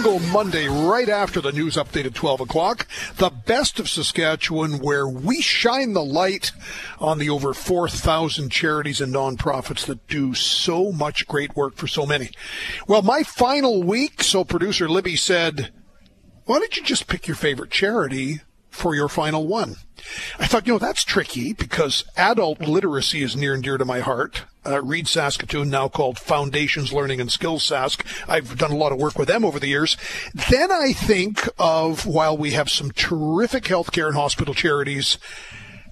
single Monday, right after the news update at 12 o'clock, the best of Saskatchewan, where we shine the light on the over 4,000 charities and nonprofits that do so much great work for so many. Well, my final week, so producer Libby said, why don't you just pick your favorite charity for your final one? I thought, you know, that's tricky because adult literacy is near and dear to my heart. Uh, Read Saskatoon, now called Foundations Learning and Skills Sask. I've done a lot of work with them over the years. Then I think of, while we have some terrific healthcare and hospital charities,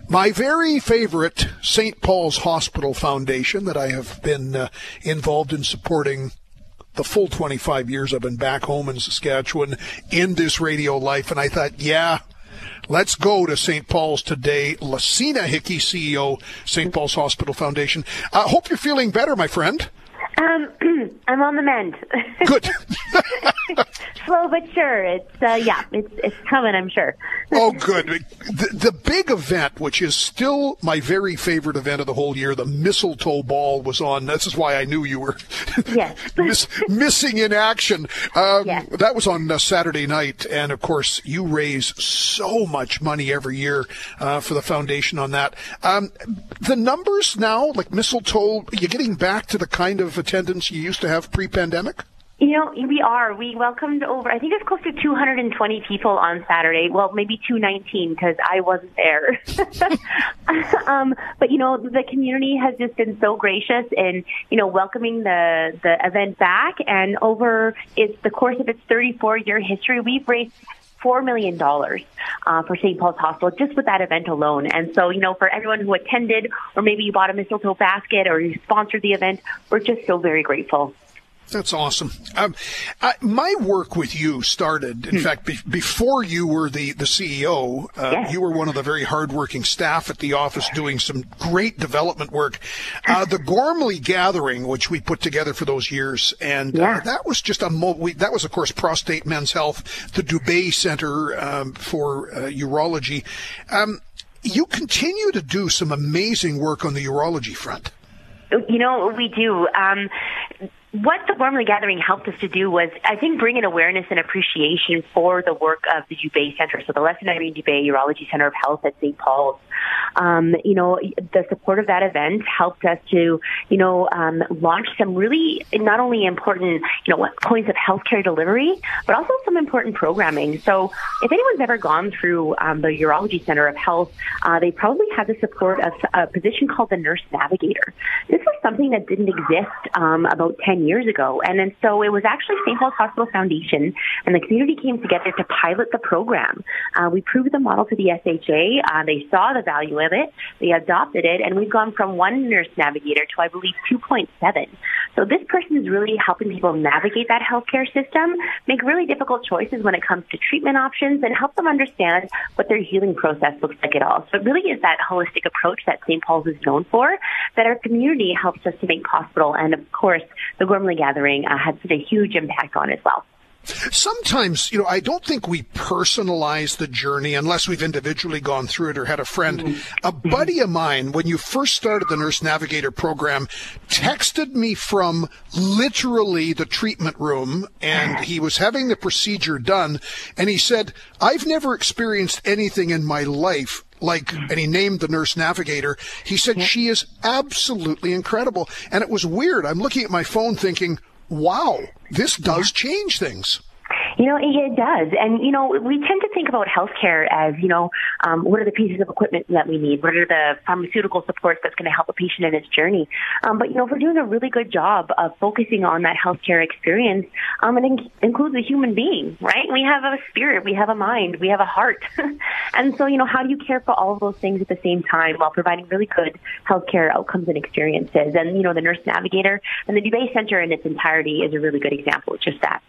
my very favorite St. Paul's Hospital Foundation that I have been uh, involved in supporting the full 25 years I've been back home in Saskatchewan in this radio life. And I thought, yeah, Let's go to St. Paul's today. Lecina Hicke, CEO, St. Paul's Hospital Foundation. I uh, hope you're feeling better, my friend. Um, I'm on the mend. Good. Slow but sure. It's uh, yeah, it's it's coming. I'm sure. oh, good. The, the big event, which is still my very favorite event of the whole year, the mistletoe ball was on. This is why I knew you were yes. miss, missing in action. Um, yes. That was on uh, Saturday night, and of course, you raise so much money every year uh, for the foundation on that. Um, the numbers now, like mistletoe, you're getting back to the kind of attendance you used to have pre-pandemic? You know, we are. We welcomed over, I think it's close to 220 people on Saturday. Well, maybe 219 because I wasn't there. um, but you know, the community has just been so gracious in, you know, welcoming the, the event back. And over its, the course of its 34 year history, we've raised $4 million uh, for St. Paul's Hospital just with that event alone. And so, you know, for everyone who attended, or maybe you bought a mistletoe basket or you sponsored the event, we're just so very grateful. That's awesome. Um, I, my work with you started, in hmm. fact, be, before you were the, the CEO, uh, yes. you were one of the very hardworking staff at the office doing some great development work. Uh, the Gormley Gathering, which we put together for those years, and uh, yeah. uh, that was just a, mo- we, that was, of course, Prostate Men's Health, the Dubé Center um, for uh, Urology. Um, you continue to do some amazing work on the urology front. You know, we do. Um, what the Gormley Gathering helped us to do was, I think, bring an awareness and appreciation for the work of the Dubé Center. So the Les Irene Dubé Urology Center of Health at St. Paul's. Um, you know, the support of that event helped us to, you know, um, launch some really not only important, you know, points of healthcare delivery, but also some important programming. So if anyone's ever gone through um, the Urology Center of Health, uh, they probably had the support of a position called the Nurse Navigator. This was something that didn't exist um, about 10 years ago. And then so it was actually St. Paul's Hospital Foundation and the community came together to pilot the program. Uh, we proved the model to the SHA. Uh, they saw the value of it. They adopted it and we've gone from one nurse navigator to I believe 2.7. So this person is really helping people navigate that healthcare system, make really difficult choices when it comes to treatment options and help them understand what their healing process looks like at all. So it really is that holistic approach that St. Paul's is known for that our community helps us to make possible. And of course, the Gormley Gathering uh, had such a huge impact on as well. Sometimes, you know, I don't think we personalize the journey unless we've individually gone through it or had a friend. Mm-hmm. A buddy of mine, when you first started the Nurse Navigator program, texted me from literally the treatment room and he was having the procedure done. And he said, I've never experienced anything in my life like, and he named the nurse navigator. He said, she is absolutely incredible. And it was weird. I'm looking at my phone thinking, wow, this does change things. You know, it does. And, you know, we tend to think about healthcare as, you know, um, what are the pieces of equipment that we need? What are the pharmaceutical supports that's going to help a patient in its journey? Um, but, you know, if we're doing a really good job of focusing on that healthcare experience, um, it in- includes a human being, right? We have a spirit, we have a mind, we have a heart. and so, you know, how do you care for all of those things at the same time while providing really good healthcare outcomes and experiences? And, you know, the Nurse Navigator and the Dubé Center in its entirety is a really good example of just that.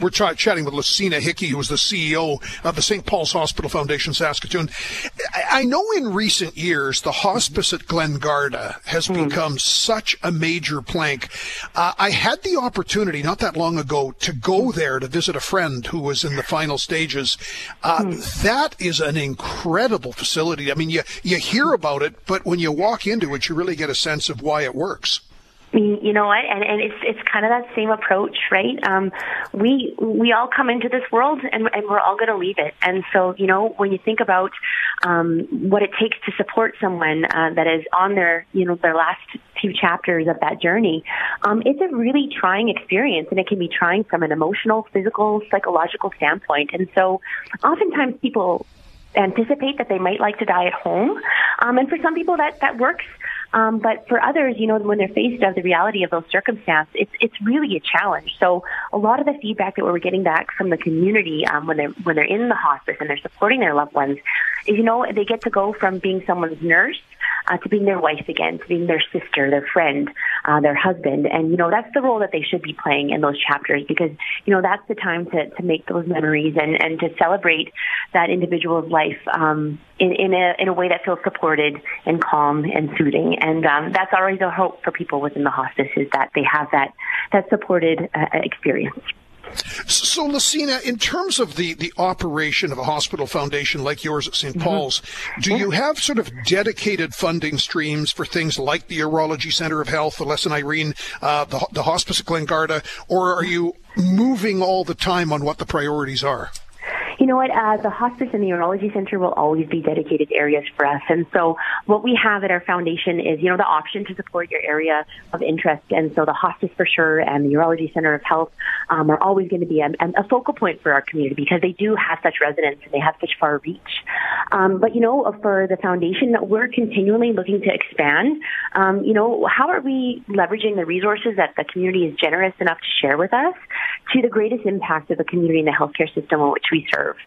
We're ch- chatting with Lecina Hicke, who is the CEO of the St. Paul's Hospital Foundation Saskatoon. I, I know in recent years the hospice at Glengarda has mm. become such a major plank. Uh, I had the opportunity not that long ago to go there to visit a friend who was in the final stages. Uh, mm. That is an incredible facility. I mean, you you hear about it, but when you walk into it, you really get a sense of why it works. You and you know what? And, and it's it's kind of that same approach, right? Um, we we all come into this world, and, and we're all going to leave it. And so, you know, when you think about um, what it takes to support someone uh, that is on their you know their last few chapters of that journey, um, it's a really trying experience, and it can be trying from an emotional, physical, psychological standpoint. And so, oftentimes people anticipate that they might like to die at home. Um, and for some people that, that works. Um, but for others, you know, when they're faced with the reality of those circumstances, it's it's really a challenge. So a lot of the feedback that we're getting back from the community um, when they're when they're in the hospice and they're supporting their loved ones is, you know, they get to go from being someone's nurse uh, to being their wife again, to being their sister, their friend, uh, their husband. And, you know, that's the role that they should be playing in those chapters because, you know, that's the time to, to make those memories and, and to celebrate that individual's life um, in, in, a, in a way that feels supported and calm and soothing. And um, that's always a hope for people within the hospice is that they have that, that supported uh, experience. So, Lecina, in terms of the, the operation of a hospital foundation like yours at saint mm-hmm. Paul's, do you have sort of dedicated funding streams for things like the Urology Center of Health, the Les and Irene, uh, the, the hospice at Glengarda, or are you moving all the time on what the priorities are? Know what? Uh, the hospice and the urology center will always be dedicated areas for us. And so what we have at our foundation is, you know, the option to support your area of interest. And so the hospice for sure and the urology center of health um, are always going to be a, a, focal point for our community because they do have such resonance and they have such far reach. Um, but, you know, for the foundation, we're continually looking to expand. Um, you know, how are we leveraging the resources that the community is generous enough to share with us to the greatest impact of the community and the healthcare system in which we serve?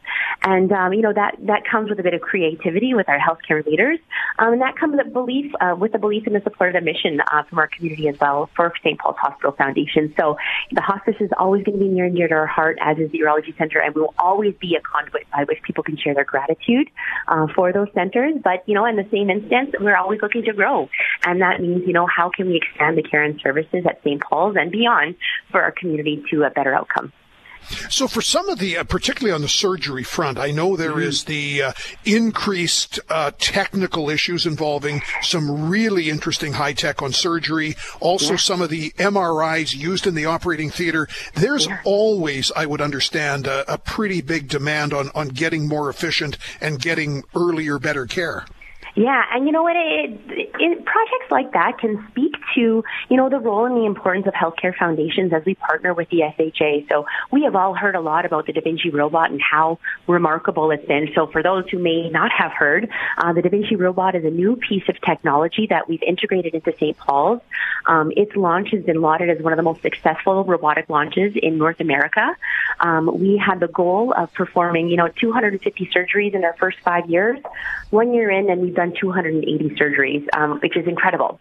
And, um, you know, that, that comes with a bit of creativity with our healthcare leaders. Um, and that comes with belief, uh, with the belief in the support of the mission uh, from our community as well for St. Paul's Hospital Foundation. So the hospice is always going to be near and dear to our heart, as is the Urology Center, and we will always be a conduit by which people can share their gratitude uh, for those centers. But, you know, in the same instance, we're always looking to grow. And that means, you know, how can we expand the care and services at St. Paul's and beyond for our community to a better outcome? So, for some of the, uh, particularly on the surgery front, I know there mm-hmm. is the uh, increased uh, technical issues involving some really interesting high tech on surgery. Also, yeah. some of the MRIs used in the operating theater. There's yeah. always, I would understand, a, a pretty big demand on, on getting more efficient and getting earlier, better care. Yeah, and you know what? It, it, projects like that can speak to, you know, the role and the importance of healthcare foundations as we partner with the SHA. So we have all heard a lot about the Da Vinci robot and how remarkable it's been. So for those who may not have heard, uh, the Da Vinci robot is a new piece of technology that we've integrated into St. Paul's. Um, its launch has been lauded as one of the most successful robotic launches in North America. Um, we had the goal of performing, you know, 250 surgeries in our first five years. One year in, and we've done 280 surgeries, um, which is incredible.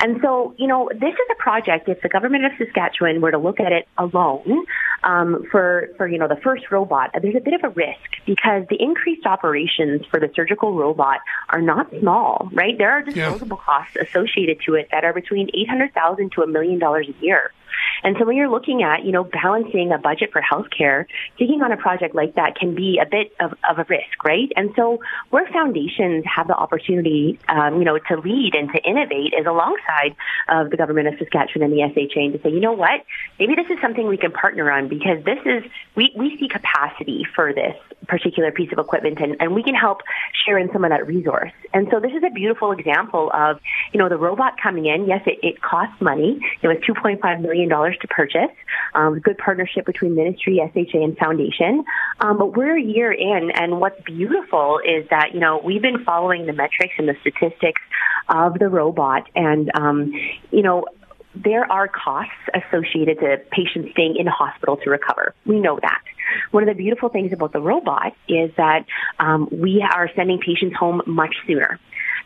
And so, you know, this is a project. If the government of Saskatchewan were to look at it alone um, for for you know the first robot, there's a bit of a risk because the increased operations for the surgical robot are not small, right? There are disposable yeah. costs associated to it that are between eight hundred thousand to a million dollars a year. And so when you're looking at, you know, balancing a budget for healthcare, taking on a project like that can be a bit of, of a risk, right? And so where foundations have the opportunity, um, you know, to lead and to innovate is alongside of the government of Saskatchewan and the SHA and to say, you know what, maybe this is something we can partner on because this is, we, we see capacity for this particular piece of equipment and, and we can help share in some of that resource. And so this is a beautiful example of, you know, the robot coming in. Yes, it, it costs money. It was $2.5 million to purchase. Um, good partnership between ministry, SHA, and foundation. Um, but we're a year in, and what's beautiful is that, you know, we've been following the metrics and the statistics of the robot and, um, you know, there are costs associated to patients staying in hospital to recover. We know that. One of the beautiful things about the robot is that um, we are sending patients home much sooner.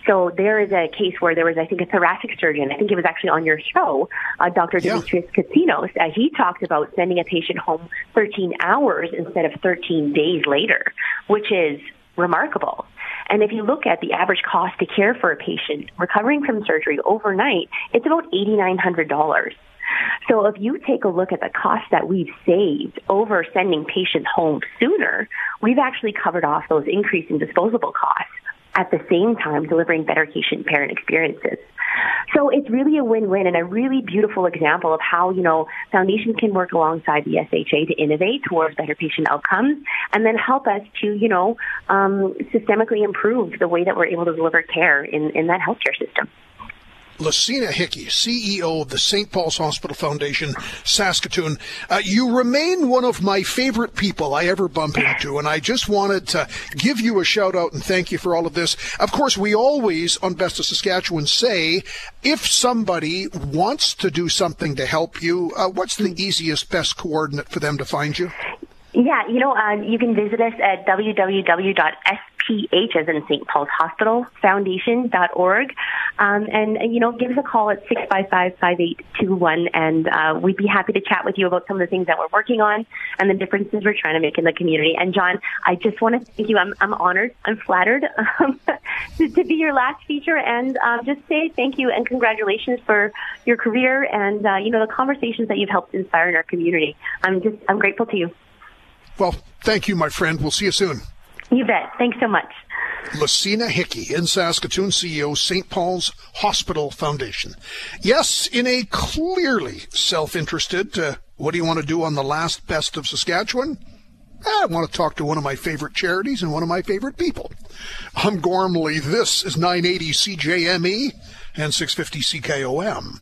So there is a case where there was, I think, a thoracic surgeon. I think it was actually on your show, uh, Dr. Yeah. Demetrius Katsinos. Uh, he talked about sending a patient home 13 hours instead of 13 days later, which is remarkable. And if you look at the average cost to care for a patient recovering from surgery overnight, it's about $8,900. So if you take a look at the cost that we've saved over sending patients home sooner, we've actually covered off those increasing disposable costs at the same time delivering better patient parent experiences. So it's really a win-win and a really beautiful example of how, you know, foundations can work alongside the SHA to innovate towards better patient outcomes and then help us to, you know, um, systemically improve the way that we're able to deliver care in, in that healthcare system. Lecina Hicke, CEO of the St. Paul's Hospital Foundation, Saskatoon. Uh, you remain one of my favorite people I ever bump into, and I just wanted to give you a shout out and thank you for all of this. Of course, we always on Best of Saskatchewan say if somebody wants to do something to help you, uh, what's the easiest, best coordinate for them to find you? Yeah, you know, uh, you can visit us at www.sph, as in St. Paul's Hospital Foundation.org. Um, and, you know, give us a call at 655-5821 and uh, we'd be happy to chat with you about some of the things that we're working on and the differences we're trying to make in the community. And John, I just want to thank you. I'm, I'm honored. I'm flattered um, to, to, be your last feature and um, just say thank you and congratulations for your career and, uh, you know, the conversations that you've helped inspire in our community. I'm just, I'm grateful to you. Well, thank you, my friend. We'll see you soon. You bet. Thanks so much. Lecina Hicke in Saskatoon, CEO, St. Paul's Hospital Foundation. Yes, in a clearly self-interested, uh, what do you want to do on the last best of Saskatchewan? I want to talk to one of my favorite charities and one of my favorite people. I'm Gormley. This is 980 CJME and 650 CKOM.